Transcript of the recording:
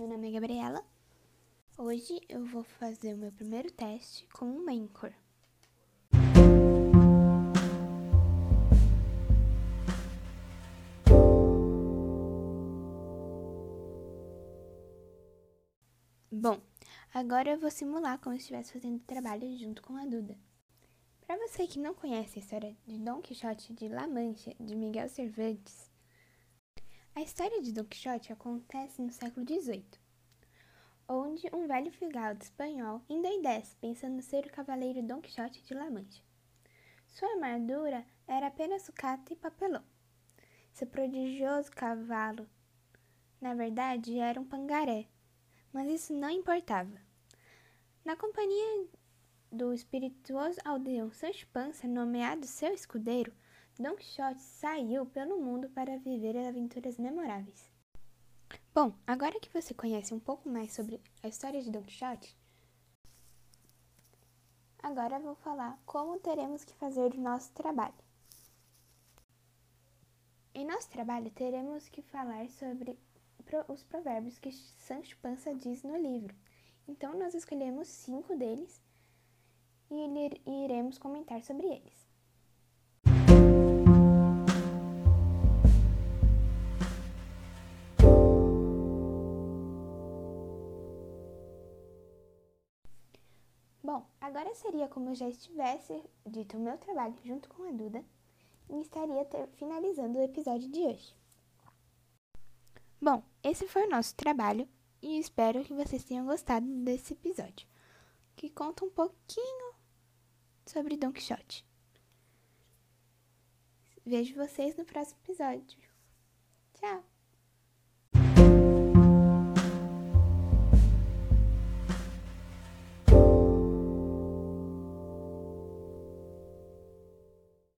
meu nome é Gabriela. Hoje eu vou fazer o meu primeiro teste com um Anchor. Bom, agora eu vou simular como se estivesse fazendo trabalho junto com a Duda. Para você que não conhece a história de Dom Quixote de La Mancha, de Miguel Cervantes, a história de Dom Quixote acontece no século XVIII, onde um velho figado espanhol endoidece pensando ser o cavaleiro Dom Quixote de La Mancha. Sua armadura era apenas sucata e papelão. Seu prodigioso cavalo, na verdade, era um pangaré, mas isso não importava. Na companhia do espirituoso aldeão Sancho Panza, nomeado seu escudeiro, Don Quixote saiu pelo mundo para viver aventuras memoráveis. Bom, agora que você conhece um pouco mais sobre a história de Don Quixote, agora vou falar como teremos que fazer o nosso trabalho. Em nosso trabalho, teremos que falar sobre os provérbios que Sancho Panza diz no livro. Então, nós escolhemos cinco deles e iremos comentar sobre eles. Bom, agora seria como já estivesse dito o meu trabalho junto com a Duda e estaria ter, finalizando o episódio de hoje. Bom, esse foi o nosso trabalho e espero que vocês tenham gostado desse episódio, que conta um pouquinho sobre Don Quixote. Vejo vocês no próximo episódio. Tchau!